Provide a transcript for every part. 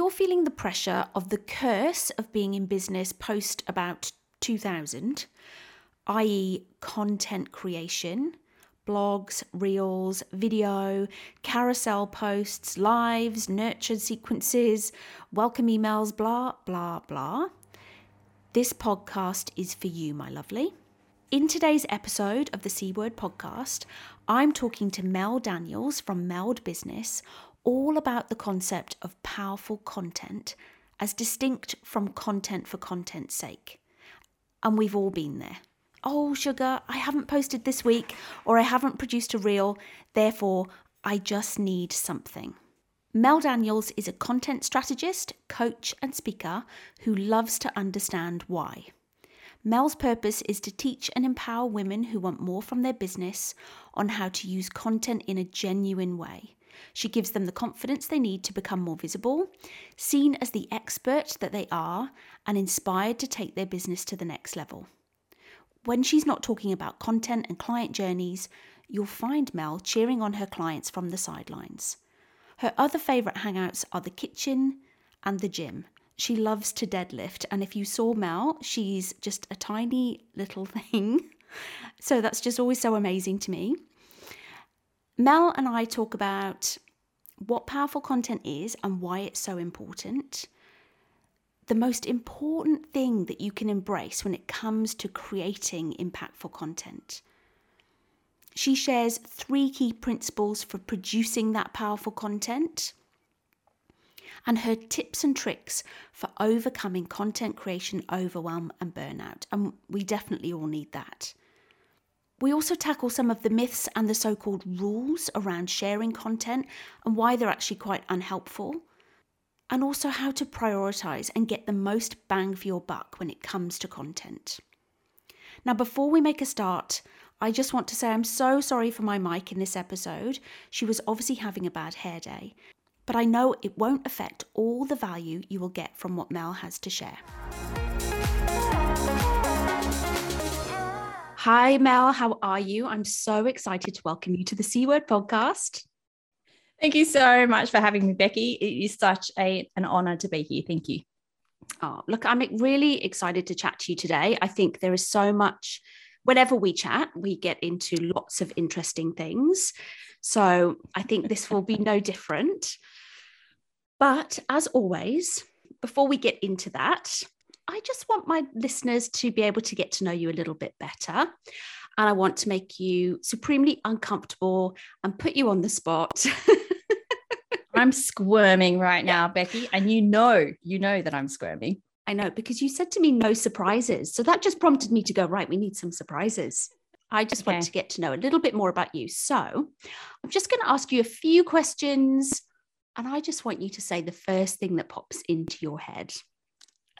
You're feeling the pressure of the curse of being in business post about 2000, i.e., content creation, blogs, reels, video, carousel posts, lives, nurtured sequences, welcome emails, blah, blah, blah, this podcast is for you, my lovely. In today's episode of the C Word podcast, I'm talking to Mel Daniels from Meld Business all about the concept of powerful content as distinct from content for content's sake. And we've all been there. Oh, sugar, I haven't posted this week, or I haven't produced a reel, therefore, I just need something. Mel Daniels is a content strategist, coach, and speaker who loves to understand why. Mel's purpose is to teach and empower women who want more from their business on how to use content in a genuine way she gives them the confidence they need to become more visible, seen as the expert that they are, and inspired to take their business to the next level. When she's not talking about content and client journeys, you'll find Mel cheering on her clients from the sidelines. Her other favourite hangouts are the kitchen and the gym. She loves to deadlift, and if you saw Mel, she's just a tiny little thing. So that's just always so amazing to me. Mel and I talk about what powerful content is and why it's so important. The most important thing that you can embrace when it comes to creating impactful content. She shares three key principles for producing that powerful content and her tips and tricks for overcoming content creation overwhelm and burnout. And we definitely all need that. We also tackle some of the myths and the so called rules around sharing content and why they're actually quite unhelpful, and also how to prioritize and get the most bang for your buck when it comes to content. Now, before we make a start, I just want to say I'm so sorry for my mic in this episode. She was obviously having a bad hair day, but I know it won't affect all the value you will get from what Mel has to share. Hi, Mel. How are you? I'm so excited to welcome you to the C Word podcast. Thank you so much for having me, Becky. It is such a, an honor to be here. Thank you. Oh, look, I'm really excited to chat to you today. I think there is so much, whenever we chat, we get into lots of interesting things. So I think this will be no different. But as always, before we get into that, I just want my listeners to be able to get to know you a little bit better. And I want to make you supremely uncomfortable and put you on the spot. I'm squirming right now, Becky. And you know, you know that I'm squirming. I know because you said to me no surprises. So that just prompted me to go, right, we need some surprises. I just okay. want to get to know a little bit more about you. So I'm just going to ask you a few questions. And I just want you to say the first thing that pops into your head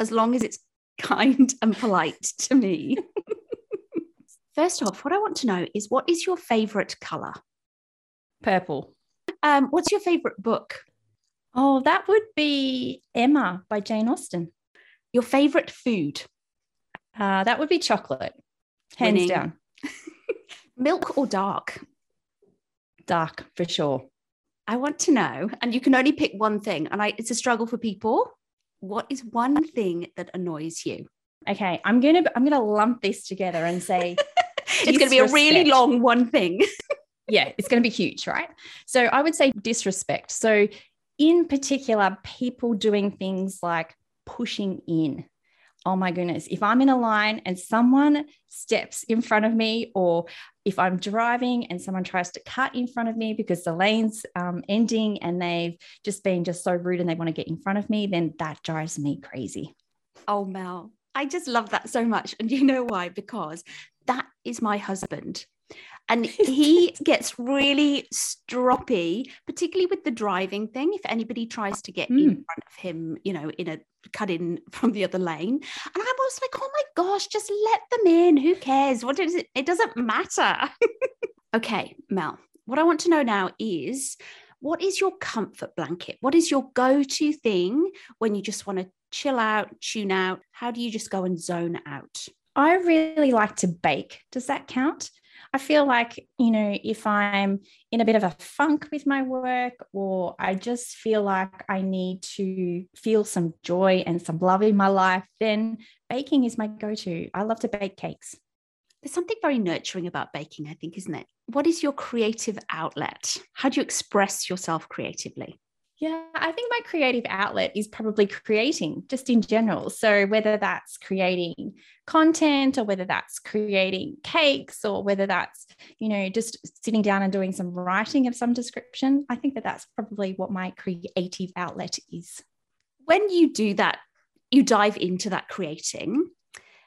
as long as it's kind and polite to me. First off, what I want to know is what is your favorite color? Purple. Um, what's your favorite book? Oh, that would be Emma by Jane Austen. Your favorite food? Uh, that would be chocolate, hands Winning. down. Milk or dark? Dark for sure. I want to know, and you can only pick one thing, and I, it's a struggle for people what is one thing that annoys you? Okay, I'm gonna I'm gonna lump this together and say it's gonna be a really long one thing. yeah, it's gonna be huge, right? So I would say disrespect. So in particular, people doing things like pushing in oh my goodness, if I'm in a line and someone steps in front of me, or if I'm driving and someone tries to cut in front of me because the lane's um, ending and they've just been just so rude and they want to get in front of me, then that drives me crazy. Oh, Mel, I just love that so much. And you know why? Because that is my husband. And he gets really stroppy, particularly with the driving thing. If anybody tries to get mm. in hmm. front of him, you know, in a cut in from the other lane. And I was like, oh my gosh, just let them in. Who cares? What is it? It doesn't matter. okay, Mel, what I want to know now is what is your comfort blanket? What is your go to thing when you just want to chill out, tune out? How do you just go and zone out? I really like to bake. Does that count? I feel like, you know, if I'm in a bit of a funk with my work, or I just feel like I need to feel some joy and some love in my life, then baking is my go to. I love to bake cakes. There's something very nurturing about baking, I think, isn't it? What is your creative outlet? How do you express yourself creatively? Yeah, I think my creative outlet is probably creating just in general. So, whether that's creating content or whether that's creating cakes or whether that's, you know, just sitting down and doing some writing of some description, I think that that's probably what my creative outlet is. When you do that, you dive into that creating.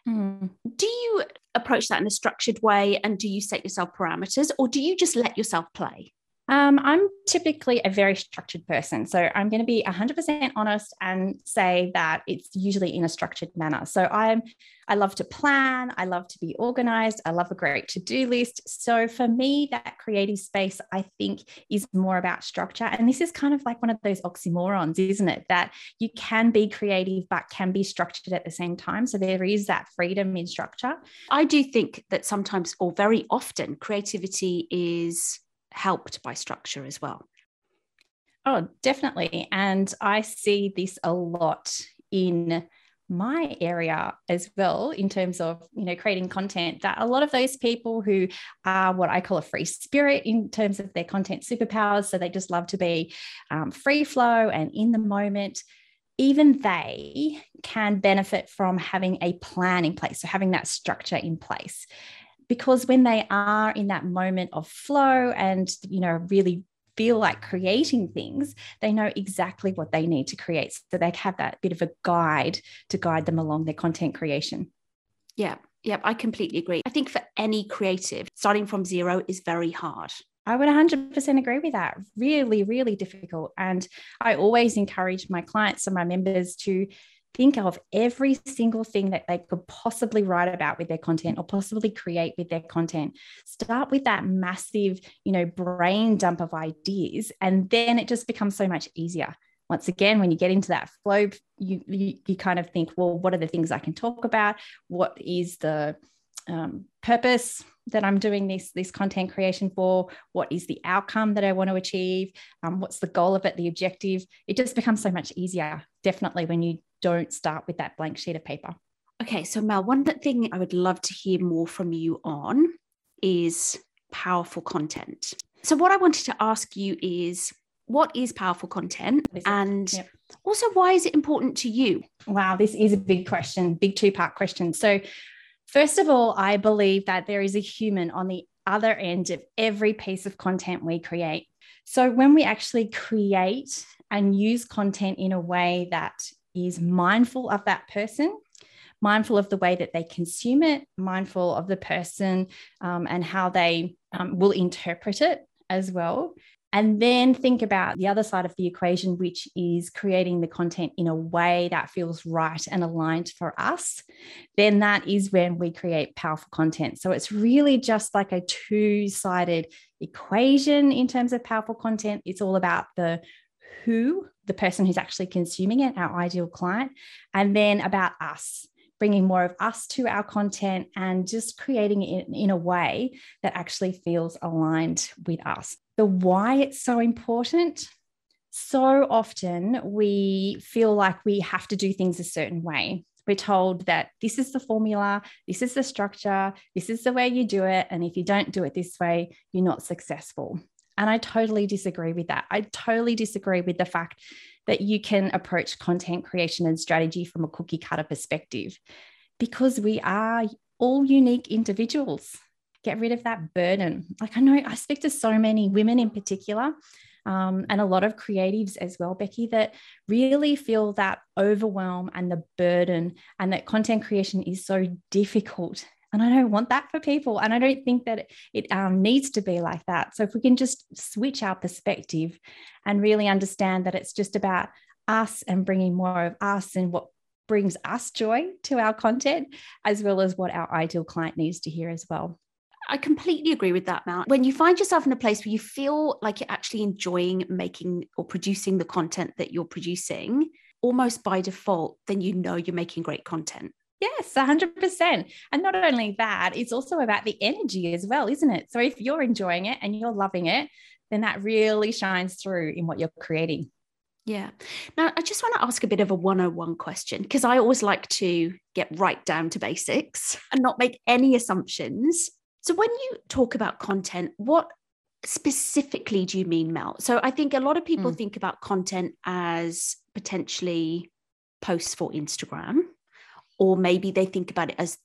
Mm. Do you approach that in a structured way and do you set yourself parameters or do you just let yourself play? Um, I'm typically a very structured person. So I'm going to be 100% honest and say that it's usually in a structured manner. So I'm I love to plan, I love to be organized, I love a great to-do list. So for me that creative space I think is more about structure and this is kind of like one of those oxymorons, isn't it? That you can be creative but can be structured at the same time. So there is that freedom in structure. I do think that sometimes or very often creativity is helped by structure as well. Oh, definitely. And I see this a lot in my area as well in terms of you know creating content that a lot of those people who are what i call a free spirit in terms of their content superpowers so they just love to be um, free flow and in the moment even they can benefit from having a plan in place so having that structure in place because when they are in that moment of flow and you know really feel like creating things they know exactly what they need to create. So they have that bit of a guide to guide them along their content creation. Yeah yeah i completely agree. I think for any creative starting from zero is very hard. I would 100% agree with that. Really, really difficult. And I always encourage my clients and my members to think of every single thing that they could possibly write about with their content or possibly create with their content start with that massive you know brain dump of ideas and then it just becomes so much easier once again when you get into that flow you you, you kind of think well what are the things i can talk about what is the um, purpose that I'm doing this this content creation for? What is the outcome that I want to achieve? Um, what's the goal of it? The objective? It just becomes so much easier, definitely, when you don't start with that blank sheet of paper. Okay, so Mel, one thing I would love to hear more from you on is powerful content. So, what I wanted to ask you is what is powerful content and yep. also why is it important to you wow this is a big question big two part question so First of all, I believe that there is a human on the other end of every piece of content we create. So when we actually create and use content in a way that is mindful of that person, mindful of the way that they consume it, mindful of the person um, and how they um, will interpret it as well, and then think about the other side of the equation, which is creating the content in a way that feels right and aligned for us. Then that is when we create powerful content. So it's really just like a two sided equation in terms of powerful content. It's all about the who, the person who's actually consuming it, our ideal client, and then about us bringing more of us to our content and just creating it in, a way that actually feels aligned with us the why it's so important. So often we feel like we have to do things a certain way. We're told that this is the formula, this is the structure, this is the way you do it. And if you don't do it this way, you're not successful. And I totally disagree with that. I totally disagree with the fact that you can approach content creation and strategy from a cookie cutter perspective because we are all unique individuals get rid of that burden. Like I know I speak to so many women in particular. Um, and a lot of creatives as well, Becky, that really feel that overwhelm and the burden, and that content creation is so difficult And I don't want that for people. And I don't think that it um, needs to be like that. So if we can just switch our perspective and really understand that it's just about us and bringing more of us and what brings us joy to our content, as well as what our ideal client needs to hear as well. I completely agree with that, Mel. When you find yourself in a place where you feel like you're actually enjoying making or producing the content that you're producing, almost by default, then you know you're making great content. Yes, 100%. And not only that, it's also about the energy as well, isn't it? So if you're enjoying it and you're loving it, then that really shines through in what you're creating. Yeah. Now, I just want to ask a bit of a 101 question because I always like to get right down to basics and not make any assumptions. So, when you talk about content, what specifically do you mean, Mel? So, I think a lot of people mm. think about content as potentially posts for Instagram, or maybe they think about it as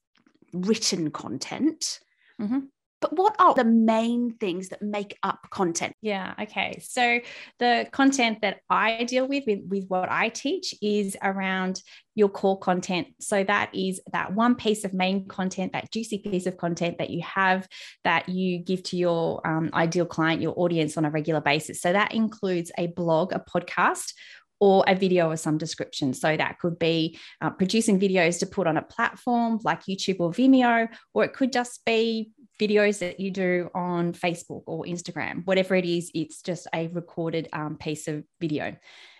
written content. Mm-hmm. But what are the main things that make up content? Yeah. Okay. So the content that I deal with, with, with what I teach is around your core content. So that is that one piece of main content, that juicy piece of content that you have that you give to your um, ideal client, your audience on a regular basis. So that includes a blog, a podcast, or a video of some description. So that could be uh, producing videos to put on a platform like YouTube or Vimeo, or it could just be videos that you do on Facebook or Instagram, whatever it is, it's just a recorded um, piece of video.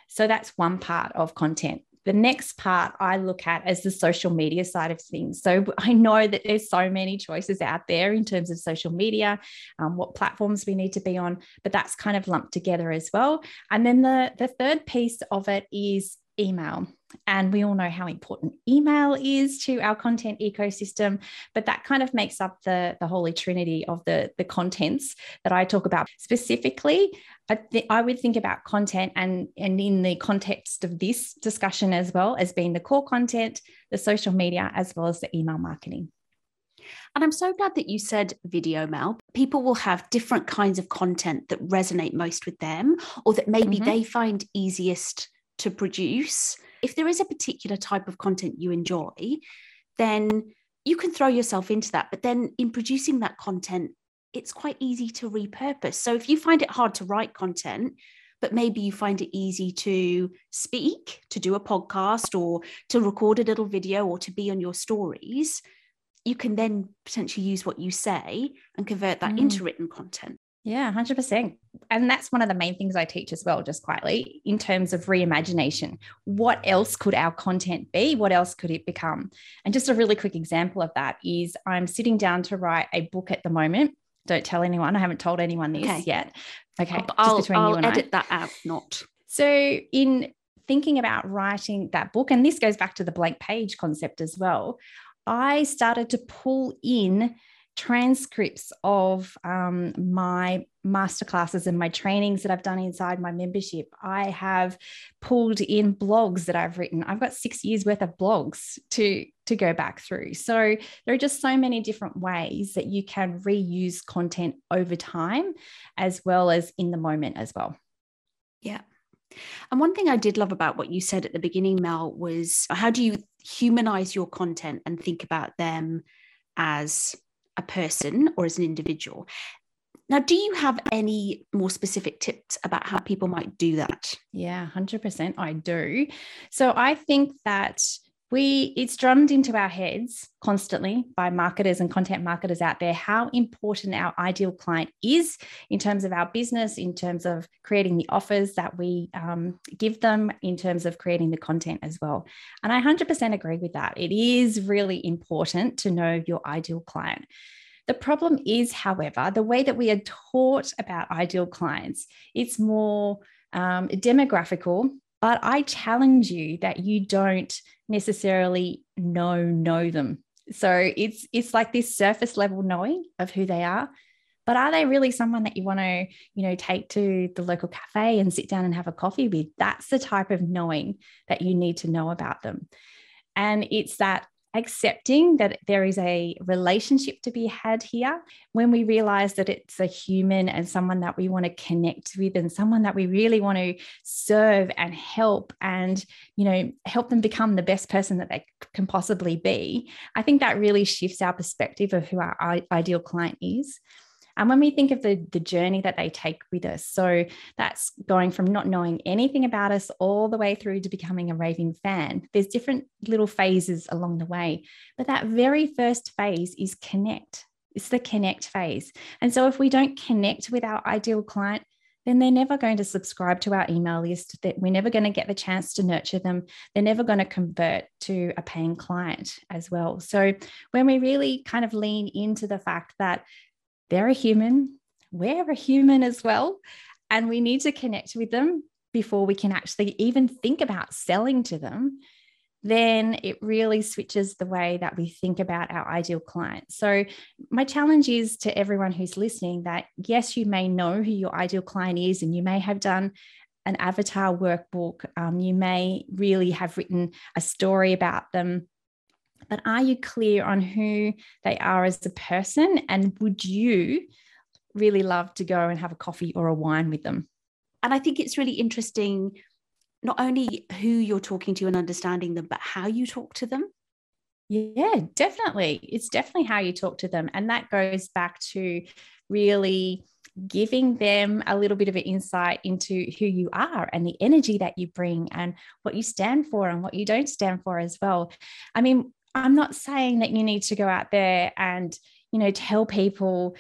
So that's one part of content. The next part I look at is the social media side of things. So I know that there's so many choices out there in terms of social media, um, what platforms we need to be on, but that's kind of lumped together as well. And then the, the third piece of it is email. And we all know how important email is to our content ecosystem, but that kind of makes up the, the holy trinity of the, the contents that I talk about. Specifically, I, th- I would think about content and, and in the context of this discussion as well as being the core content, the social media, as well as the email marketing. And I'm so glad that you said video, Mel. People will have different kinds of content that resonate most with them or that maybe mm-hmm. they find easiest to produce. If there is a particular type of content you enjoy, then you can throw yourself into that. But then in producing that content, it's quite easy to repurpose. So if you find it hard to write content, but maybe you find it easy to speak, to do a podcast, or to record a little video, or to be on your stories, you can then potentially use what you say and convert that mm. into written content. Yeah, 100%. And that's one of the main things I teach as well, just quietly, in terms of reimagination. What else could our content be? What else could it become? And just a really quick example of that is I'm sitting down to write a book at the moment. Don't tell anyone. I haven't told anyone this okay. yet. Okay. I'll, I'll edit I. that out, not. So, in thinking about writing that book, and this goes back to the blank page concept as well, I started to pull in transcripts of um, my masterclasses and my trainings that I've done inside my membership. I have pulled in blogs that I've written. I've got six years worth of blogs to to go back through. So there are just so many different ways that you can reuse content over time, as well as in the moment as well. Yeah. And one thing I did love about what you said at the beginning, Mel, was how do you humanize your content and think about them as a person or as an individual. Now, do you have any more specific tips about how people might do that? Yeah, 100% I do. So I think that we it's drummed into our heads constantly by marketers and content marketers out there how important our ideal client is in terms of our business in terms of creating the offers that we um, give them in terms of creating the content as well. And i 100% agree with that. It is really important to know your ideal client. The problem is however the way that we are taught about ideal clients it's more um, demographical but I challenge you that you don't necessarily know know them. So it's it's like this surface level knowing of who they are. But are they really someone that you want to, you know, take to the local cafe and sit down and have a coffee with? That's the type of knowing that you need to know about them. And it's that accepting that there is a relationship to be had here when we realize that it's a human and someone that we want to connect with and someone that we really want to serve and help and you know help them become the best person that they can possibly be i think that really shifts our perspective of who our ideal client is and when we think of the, the journey that they take with us, so that's going from not knowing anything about us all the way through to becoming a raving fan, there's different little phases along the way. But that very first phase is connect. It's the connect phase. And so if we don't connect with our ideal client, then they're never going to subscribe to our email list that we're never going to get the chance to nurture them they're never going to convert to a paying client as well so when we really kind of lean into the fact that they're a human, we're a human as well. And we need to connect with them before we can actually even think about selling to them. Then it really switches the way that we think about our ideal client. So, my challenge is to everyone who's listening that yes, you may know who your ideal client is, and you may have done an avatar workbook. Um, you may really have written a story about them but are you clear on who they are as a person? And would you really love to go and have a coffee or a wine with them? And I think it's really interesting not only who you're talking to and understanding them, but how you talk to them. Yeah, definitely. It's definitely how you talk to them. And that goes back to really giving them a little bit of an insight into who you are and the energy that you bring and what you stand for and what you don't stand for as well. I mean, I'm not saying that you need to go out there and, you know, tell people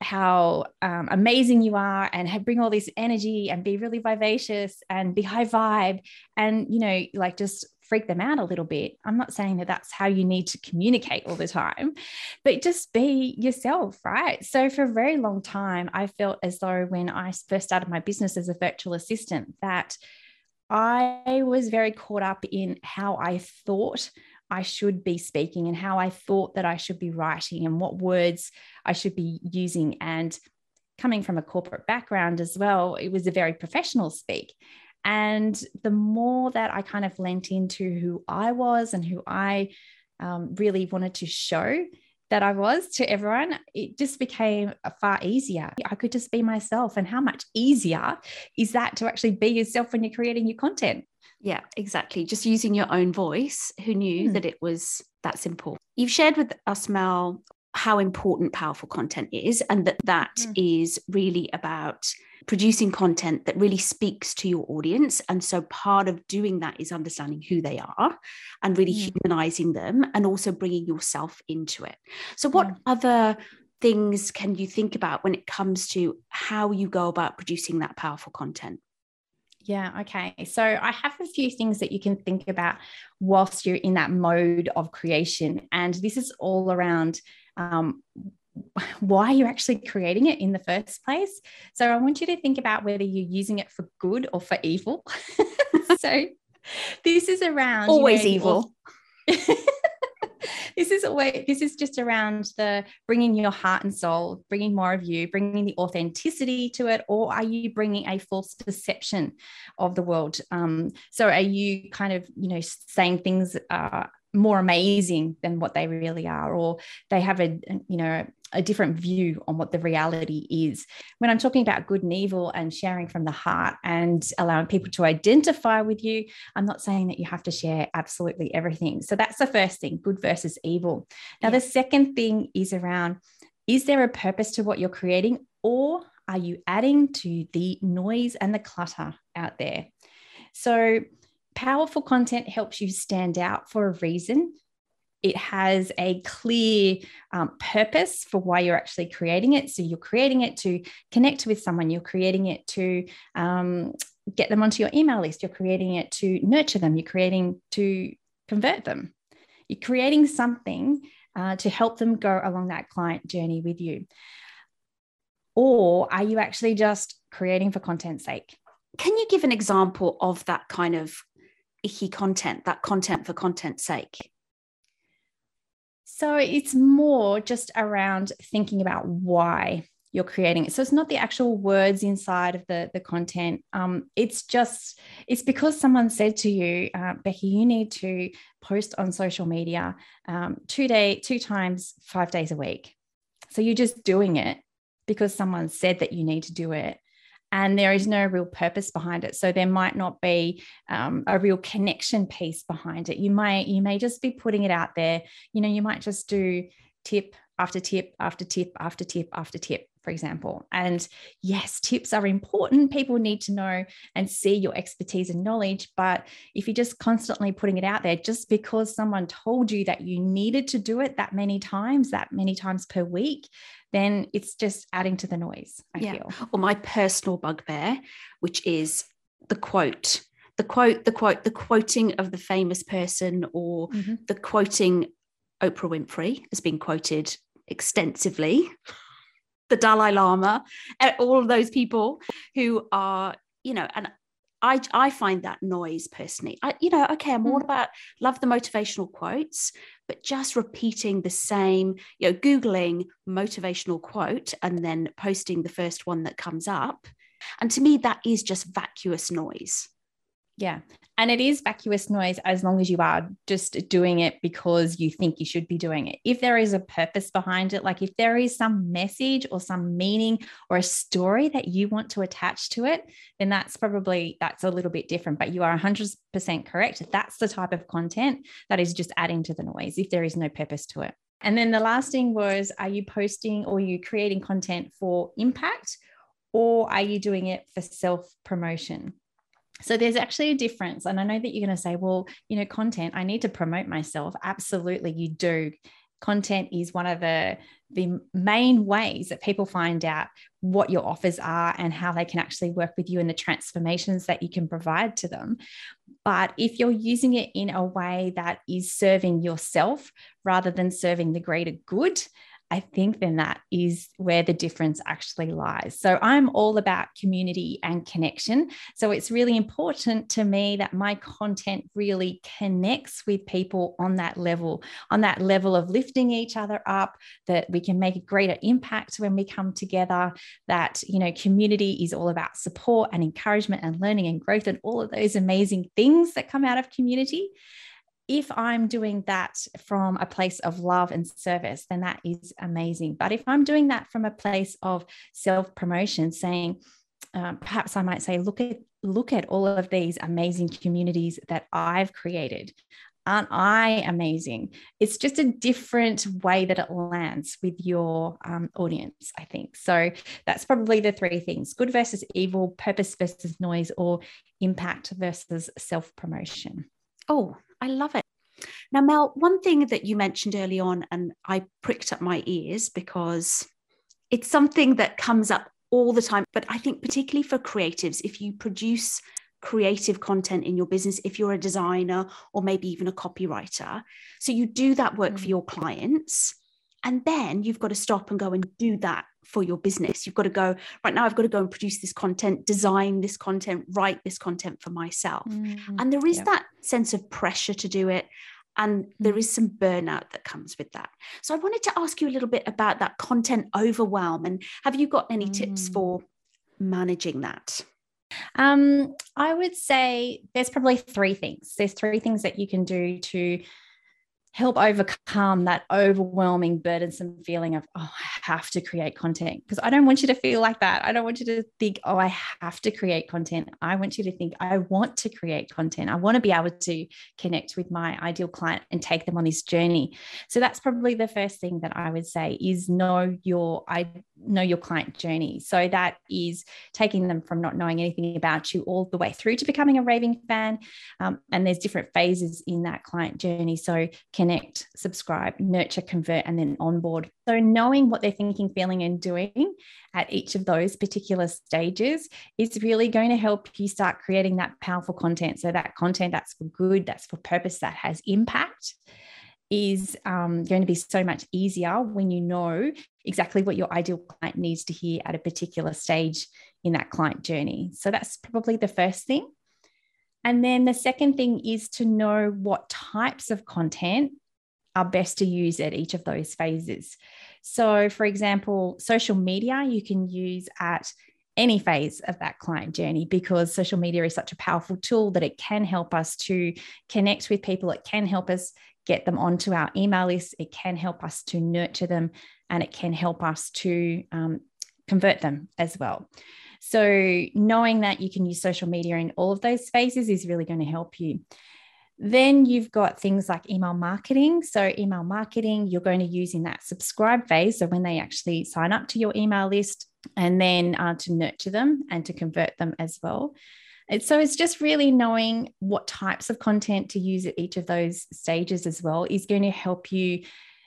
how um, amazing you are and bring all this energy and be really vivacious and be high vibe and, you know, like just freak them out a little bit. I'm not saying that that's how you need to communicate all the time, but just be yourself, right? So, for a very long time, I felt as though when I first started my business as a virtual assistant, that I was very caught up in how I thought I should be speaking and how I thought that I should be writing and what words I should be using. And coming from a corporate background as well, it was a very professional speak. And the more that I kind of lent into who I was and who I um, really wanted to show that I was to everyone, it just became far easier. I could just be myself. And how much easier is that to actually be yourself when you're creating your content? Yeah, exactly. Just using your own voice. Who knew mm. that it was that simple? You've shared with us, Mel, how important powerful content is, and that that mm. is really about producing content that really speaks to your audience. And so part of doing that is understanding who they are and really mm. humanizing them and also bringing yourself into it. So, what other things can you think about when it comes to how you go about producing that powerful content? Yeah. Okay. So I have a few things that you can think about whilst you're in that mode of creation. And this is all around um, why you're actually creating it in the first place. So I want you to think about whether you're using it for good or for evil. so this is around always you know, evil. this is a way this is just around the bringing your heart and soul bringing more of you bringing the authenticity to it or are you bringing a false perception of the world? Um, so are you kind of you know saying things uh, more amazing than what they really are or they have a you know a different view on what the reality is when i'm talking about good and evil and sharing from the heart and allowing people to identify with you i'm not saying that you have to share absolutely everything so that's the first thing good versus evil now yeah. the second thing is around is there a purpose to what you're creating or are you adding to the noise and the clutter out there so powerful content helps you stand out for a reason. It has a clear um, purpose for why you're actually creating it. So you're creating it to connect with someone, you're creating it to um, get them onto your email list, you're creating it to nurture them, you're creating to convert them. You're creating something uh, to help them go along that client journey with you. Or are you actually just creating for content's sake? Can you give an example of that kind of icky content, that content for content's sake? So it's more just around thinking about why you're creating it. So it's not the actual words inside of the, the content. Um, it's just, it's because someone said to you, uh, Becky, you need to post on social media um, two day, two times, five days a week. So you're just doing it because someone said that you need to do it and there is no real purpose behind it so there might not be um, a real connection piece behind it you might you may just be putting it out there you know you might just do tip after tip after tip after tip after tip for example. And yes, tips are important. People need to know and see your expertise and knowledge. But if you're just constantly putting it out there, just because someone told you that you needed to do it that many times, that many times per week, then it's just adding to the noise. I yeah. feel. Or my personal bugbear, which is the quote the quote, the quote, the quoting of the famous person or mm-hmm. the quoting Oprah Winfrey has been quoted extensively the Dalai Lama, all of those people who are, you know, and I, I find that noise personally. I, you know, okay, I'm all mm. about love the motivational quotes, but just repeating the same, you know, Googling motivational quote and then posting the first one that comes up. And to me, that is just vacuous noise. Yeah. And it is vacuous noise as long as you are just doing it because you think you should be doing it. If there is a purpose behind it, like if there is some message or some meaning or a story that you want to attach to it, then that's probably that's a little bit different. But you are 100% correct. That's the type of content that is just adding to the noise if there is no purpose to it. And then the last thing was are you posting or you creating content for impact or are you doing it for self promotion? So there's actually a difference. And I know that you're going to say, well, you know, content, I need to promote myself. Absolutely, you do. Content is one of the, the main ways that people find out what your offers are and how they can actually work with you and the transformations that you can provide to them. But if you're using it in a way that is serving yourself rather than serving the greater good, I think then that is where the difference actually lies. So I'm all about community and connection. So it's really important to me that my content really connects with people on that level, on that level of lifting each other up, that we can make a greater impact when we come together, that, you know, community is all about support and encouragement and learning and growth and all of those amazing things that come out of community if I'm doing that from a place of love and service, then that is amazing. But if I'm doing that from a place of self promotion, saying, um, perhaps I might say, look at look at all of these amazing communities that I've created. Aren't I amazing? It's just a different way that it lands with your um, audience, I think. So that's probably the three things good versus evil, purpose versus noise, or impact versus self promotion. Oh, I love it. Now, Mel, one thing that you mentioned early on, and I pricked up my ears because it's something that comes up all the time. But I think, particularly for creatives, if you produce creative content in your business, if you're a designer or maybe even a copywriter, so you do that work mm. for your clients, and then you've got to stop and go and do that for your business. You've got to go, right now, I've got to go and produce this content, design this content, write this content for myself. Mm-hmm. And there is that sense of pressure to do it. And there mm. some burnout that comes with that. So I wanted to ask you a little bit about that content overwhelm. And have you got any mm. tips for managing that? Um, I would say there's probably three things. There's three things that you can do to help overcome that overwhelming, burdensome feeling of, oh, I have to create content. Because I don't want you to feel like that. I don't want you to think, oh, I have to create content. I want you to think, I want to create content. I want to be able to connect with my ideal client and take them on this journey. So that's probably the first thing that I would say is know your I know your client journey. So that is taking them from not knowing anything about you all the way through to becoming a raving fan. Um, and there's different phases in that client journey. So connect, subscribe, nurture, convert, and then onboard. So knowing what they're thinking, feeling, and doing at each of those particular stages is really going to help you start creating that powerful content. So that content that's for good, that's for purpose, that has impact is um, going to be so much easier when you know exactly what your ideal client needs to hear at a particular stage in that client journey. So that's probably the first thing. And then the second thing is to know what types of content are best to use at each of those phases. So, for example, social media you can use at any phase of that client journey because social media is such a powerful tool that it can help us to connect with people. It can help us get them onto our email list. It can help us to nurture them and it can help us to um, convert them as well. So, knowing that you can use social media in all of those phases is really going to help you. Then you've got things like email marketing. So, email marketing, you're going to use in that subscribe phase. So, when they actually sign up to your email list, and then uh, to nurture them and to convert them as well. And so, it's just really knowing what types of content to use at each of those stages as well is going to help you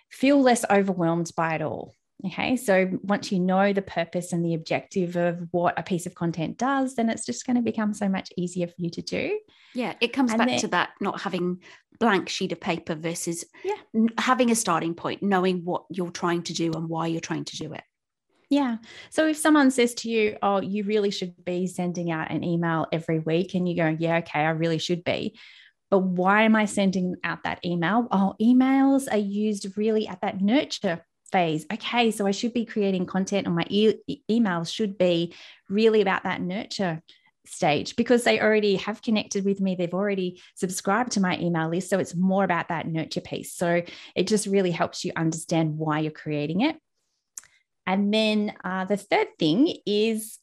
feel less overwhelmed by it all. Okay. So once you know the purpose and the objective of what a piece of content does, then it's just going to become so much easier for you to do. Yeah. It comes and back then, to that not having blank sheet of paper versus yeah. having a starting point, knowing what you're trying to do and why you're trying to do it. Yeah. So if someone says to you, Oh, you really should be sending out an email every week, and you go, Yeah, okay, I really should be. But why am I sending out that email? Oh, emails are used really at that nurture phase. Okay, so I should be creating content on my e- emails should be really about that nurture stage because they already have connected with me. They've already subscribed to my email list. So it's more about that nurture piece. So it just really helps you understand why you're creating it. And then uh, the third thing is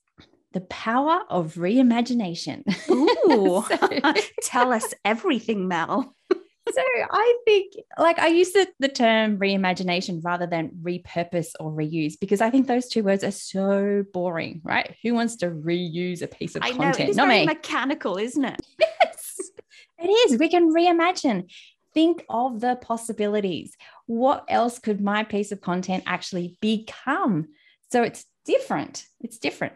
the power of reimagination. Ooh, so, tell us everything, Mel so I think, like, I use the, the term reimagination rather than repurpose or reuse because I think those two words are so boring, right? Who wants to reuse a piece of I content? Know, it is Not me. mechanical, isn't it? Yes, it is. We can reimagine. Think of the possibilities. What else could my piece of content actually become? So it's different. It's different.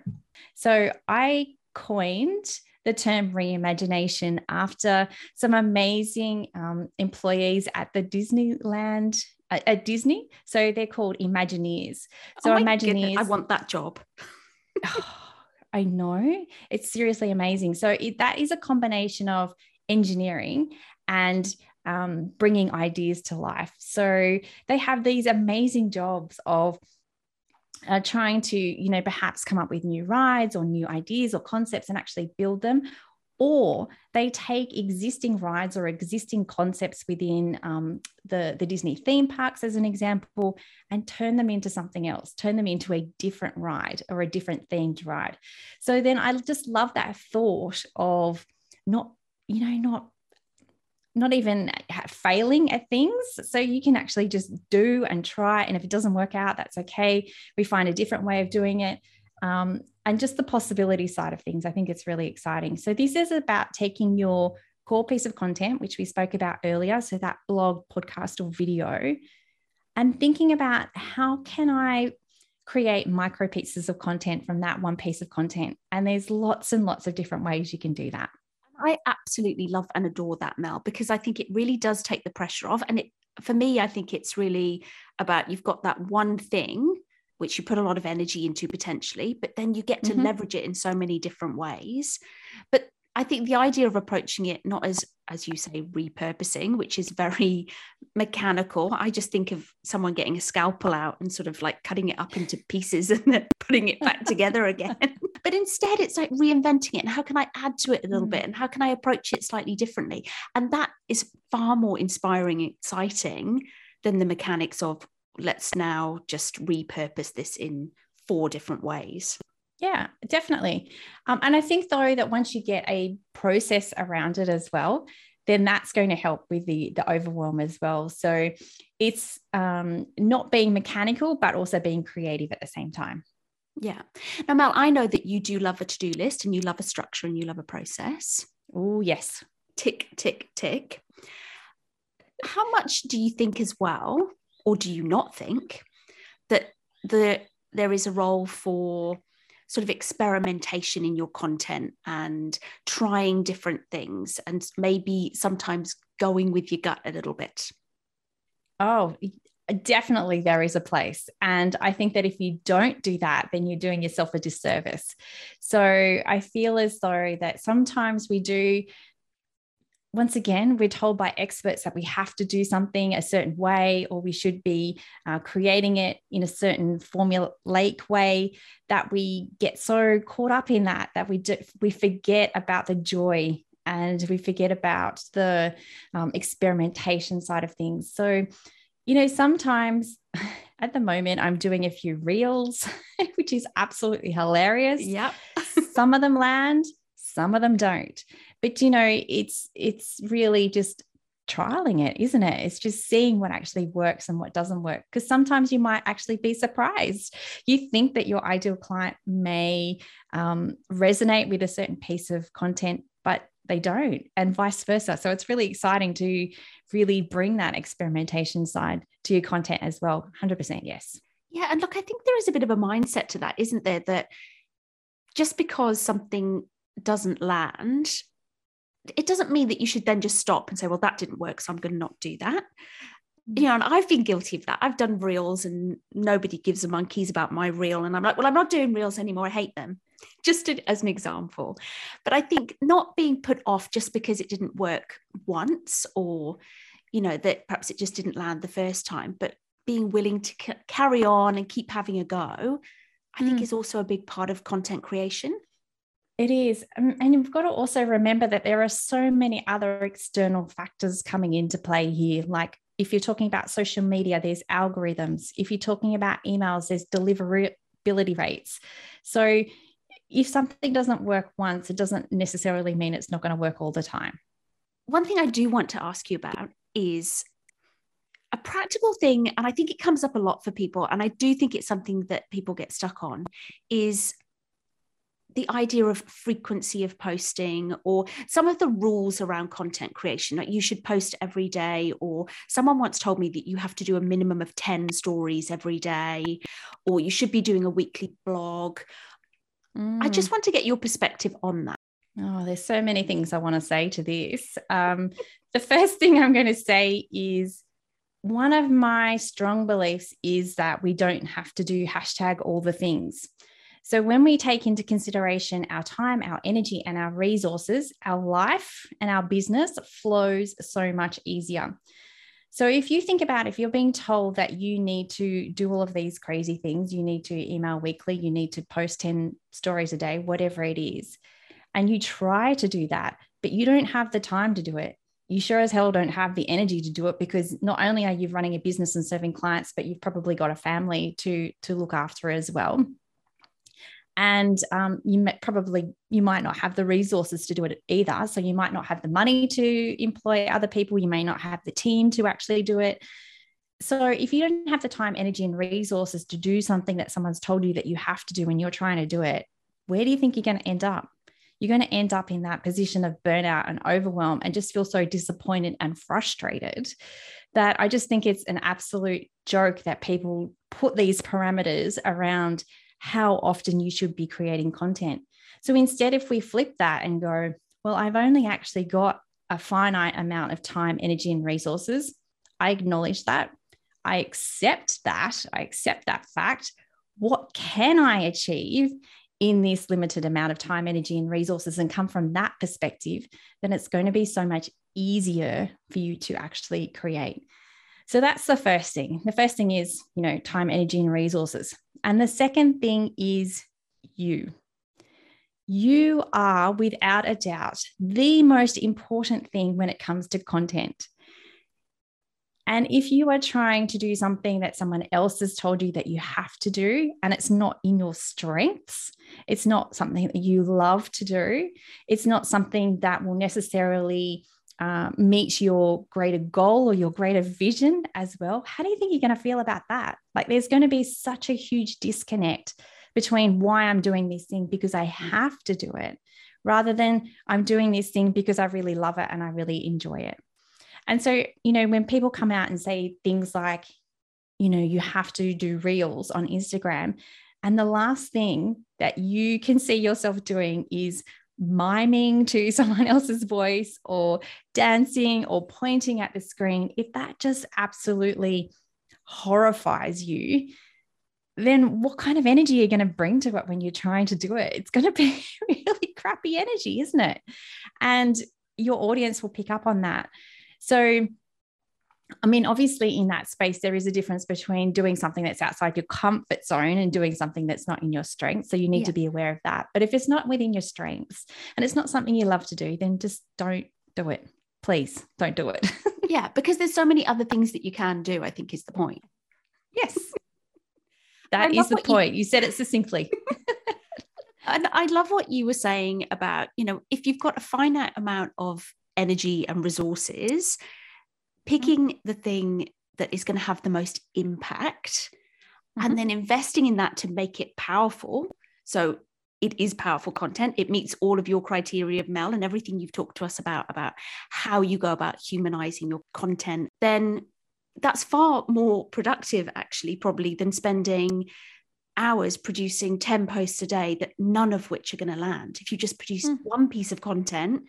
So I coined the term reimagination after some amazing um, employees at the Disneyland uh, at Disney. So they're called Imagineers. So oh Imagineers, goodness, I want that job. oh, I know it's seriously amazing. So it, that is a combination of engineering and um, bringing ideas to life. So they have these amazing jobs of uh, trying to, you know, perhaps come up with new rides or new ideas or concepts and actually build them. Or they take existing rides or existing concepts within um, the, the Disney theme parks, as an example, and turn them into something else, turn them into a different ride or a different themed ride. So then I just love that thought of not, you know, not not even failing at things. So you can actually just do and try. And if it doesn't work out, that's okay. We find a different way of doing it. Um, and just the possibility side of things, I think it's really exciting. So this is about taking your core piece of content, which we spoke about earlier. So that blog, podcast, or video, and thinking about how can I create micro pieces of content from that one piece of content. And there's lots and lots of different ways you can do that. I absolutely love and adore that, Mel, because I think it really does take the pressure off. And it, for me, I think it's really about you've got that one thing which you put a lot of energy into potentially, but then you get to mm-hmm. leverage it in so many different ways. But I think the idea of approaching it not as, as you say, repurposing, which is very mechanical. I just think of someone getting a scalpel out and sort of like cutting it up into pieces and then putting it back together again. but instead, it's like reinventing it. And how can I add to it a little mm. bit? And how can I approach it slightly differently? And that is far more inspiring, and exciting than the mechanics of let's now just repurpose this in four different ways. Yeah, definitely. Um, and I think, though, that once you get a process around it as well, then that's going to help with the, the overwhelm as well. So it's um, not being mechanical, but also being creative at the same time. Yeah. Now, Mel, I know that you do love a to do list and you love a structure and you love a process. Oh, yes. Tick, tick, tick. How much do you think as well, or do you not think, that the there is a role for sort of experimentation in your content and trying different things and maybe sometimes going with your gut a little bit? Oh, definitely there is a place. And I think that if you don't do that, then you're doing yourself a disservice. So I feel as though that sometimes we do once again, we're told by experts that we have to do something a certain way, or we should be uh, creating it in a certain formulaic way. That we get so caught up in that that we do, we forget about the joy and we forget about the um, experimentation side of things. So, you know, sometimes at the moment I'm doing a few reels, which is absolutely hilarious. Yep. some of them land, some of them don't but you know it's it's really just trialing it isn't it? It's just seeing what actually works and what doesn't work. Because sometimes you might actually be surprised. You think that your ideal client may um, resonate with a certain piece of content but they don't and vice versa. So it's really exciting to really bring that experimentation side to your content as well. 100% yes. Yeah and look i think there is a bit of a mindset to that isn't there? That just because something doesn't land it doesn't mean that you should then just stop and say, well, that didn't work, so I'm going to not do that. You know, and I've been guilty of that. I've done reels and nobody gives a monkeys about my reel. And I'm like, well, I'm not doing reels anymore. I hate them, just as an example. But I think not being put off just because it didn't work once or, you know, that perhaps it just didn't land the first time, but being willing to c- carry on and keep having a go, I think mm. is also a big part of content creation. It is. Um, and you've got to also remember that there are so many other external factors coming into play here. Like if you're talking about social media, there's algorithms. If you're talking about emails, there's deliverability rates. So if something doesn't work once, it doesn't necessarily mean it's not going to work all the time. One thing I do want to ask you about is a practical thing, and I think it comes up a lot for people, and I do think it's something that people get stuck on, is the idea of frequency of posting or some of the rules around content creation like you should post every day or someone once told me that you have to do a minimum of 10 stories every day or you should be doing a weekly blog. Mm. i just want to get your perspective on that. Oh there's so many things i want to say to this. Um, the first thing i'm going to say is one of my strong beliefs is that we don't have to do hashtag all the things so, when we take into consideration our time, our energy, and our resources, our life and our business flows so much easier. So, if you think about if you're being told that you need to do all of these crazy things, you need to email weekly, you need to post 10 stories a day, whatever it is, and you try to do that, but you don't have the time to do it, you sure as hell don't have the energy to do it because not only are you running a business and serving clients, but you've probably got a family to, to look after as well and um, you probably you might not have the resources to do it either. So you might not have the money to employ other people. You may not have the team to actually do it. So if you don't have the time energy and resources to do something that someone's told you that you have to do when you're trying to do it where do you think you're going to end up? You're going to end up in that position of burnout and overwhelm and just feel so disappointed and frustrated that I just think it's an absolute joke that people put these parameters around how often you should be creating content. So instead, if we flip that and go, well, I've only actually got a finite amount of time, energy, and resources, I acknowledge that. I accept that. I accept that fact. What can I achieve in this limited amount of time, energy, and resources and come from that perspective, then it's going to be so much easier for you to actually create. So that's the first thing. The first thing is, you know, time, energy, and resources. And the second thing is you. You are, without a doubt, the most important thing when it comes to content. And if you are trying to do something that someone else has told you that you have to do, and it's not in your strengths, it's not something that you love to do, it's not something that will necessarily uh, meet your greater goal or your greater vision as well, how do you think you're going to feel about that? Like, there's going to be such a huge disconnect between why I'm doing this thing because I have to do it, rather than I'm doing this thing because I really love it and I really enjoy it. And so, you know, when people come out and say things like, you know, you have to do reels on Instagram, and the last thing that you can see yourself doing is miming to someone else's voice or dancing or pointing at the screen, if that just absolutely horrifies you, then what kind of energy are you going to bring to it when you're trying to do it? It's going to be really crappy energy, isn't it? And your audience will pick up on that. So, I mean, obviously, in that space, there is a difference between doing something that's outside your comfort zone and doing something that's not in your strengths. So, you need yeah. to be aware of that. But if it's not within your strengths and it's not something you love to do, then just don't do it. Please don't do it. yeah, because there's so many other things that you can do, I think is the point. Yes. that is the point. You... you said it succinctly. and I love what you were saying about, you know, if you've got a finite amount of energy and resources, picking the thing that is going to have the most impact mm-hmm. and then investing in that to make it powerful. So it is powerful content. It meets all of your criteria, Mel, and everything you've talked to us about, about how you go about humanizing your content. Then that's far more productive, actually, probably, than spending hours producing 10 posts a day that none of which are going to land. If you just produce mm. one piece of content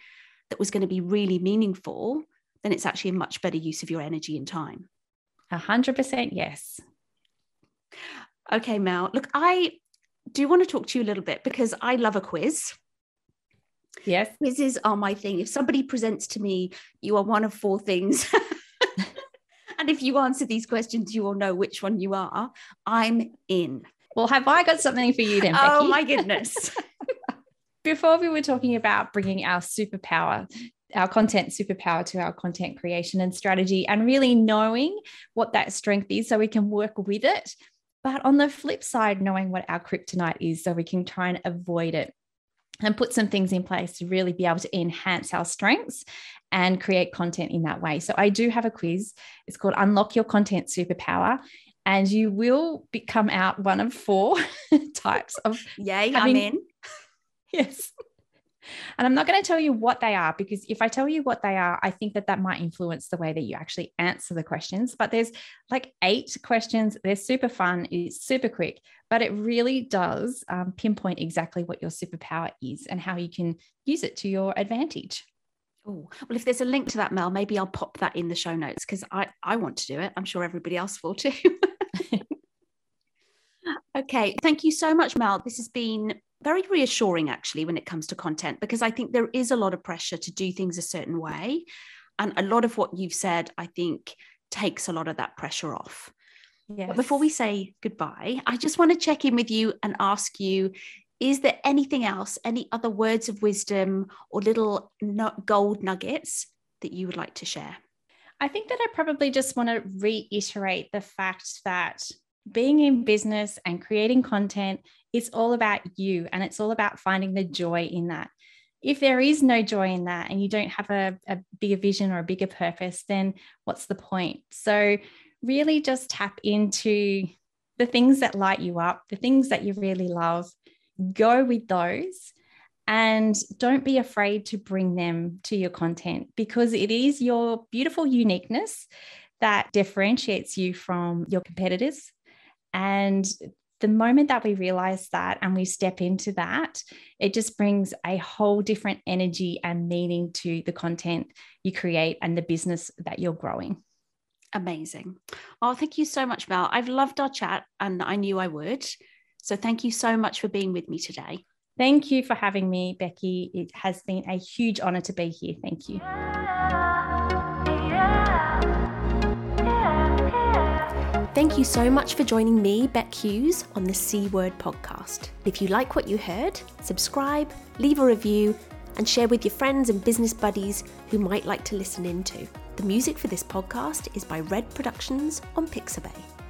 that was going to be really meaningful, then it's actually a much better use of your energy and time. A hundred percent, yes. Okay, Mel. Look, I do want to talk to you a little bit because I love a quiz. Yes. Quizzes are my thing. If somebody presents to me, you are one of four things. and if you answer these questions, you will know which one you are. I'm in. Well, have I got something for you then? Oh, Becky? Oh, my goodness. Before we were talking about bringing our superpower our content superpower to our content creation and strategy and really knowing what that strength is so we can work with it. But on the flip side, knowing what our kryptonite is so we can try and avoid it and put some things in place to really be able to enhance our strengths and create content in that way. So I do have a quiz. It's called Unlock Your Content Superpower. And you will become out one of four types of. Yay, having, I'm in. Yes. And I'm not going to tell you what they are because if I tell you what they are, I think that that might influence the way that you actually answer the questions. But there's like eight questions. They're super fun. It's super quick, but it really does um, pinpoint exactly what your superpower is and how you can use it to your advantage. Oh, well, if there's a link to that, Mel, maybe I'll pop that in the show notes because I, I want to do it. I'm sure everybody else will too. okay. Thank you so much, Mel. This has been very reassuring actually when it comes to content because I think there is a lot of pressure to do things a certain way. And a lot of what you've said, I think, takes a lot of that pressure off. Yes. But before we say goodbye, I just want to check in with you and ask you is there anything else, any other words of wisdom or little gold nuggets that you would like to share? I think that I probably just want to reiterate the fact that being in business and creating content it's all about you and it's all about finding the joy in that. If there is no joy in that and you don't have a, a bigger vision or a bigger purpose then what's the point? So really just tap into the things that light you up the things that you really love. Go with those and don't be afraid to bring them to your content because it is your beautiful uniqueness that differentiates you from your competitors and the moment that we realize that and we step into that, it just brings a whole different energy and meaning to the content you create and the business that you're growing. Amazing. Oh, thank you so much, Mel. I've loved our chat and I knew I would. So thank you so much for being with me today. Thank you for having me, Becky. It has been a huge honor to be here. Thank you. Thank you so much for joining me, Beck Hughes, on the C Word podcast. If you like what you heard, subscribe, leave a review, and share with your friends and business buddies who might like to listen in too. The music for this podcast is by Red Productions on Pixabay.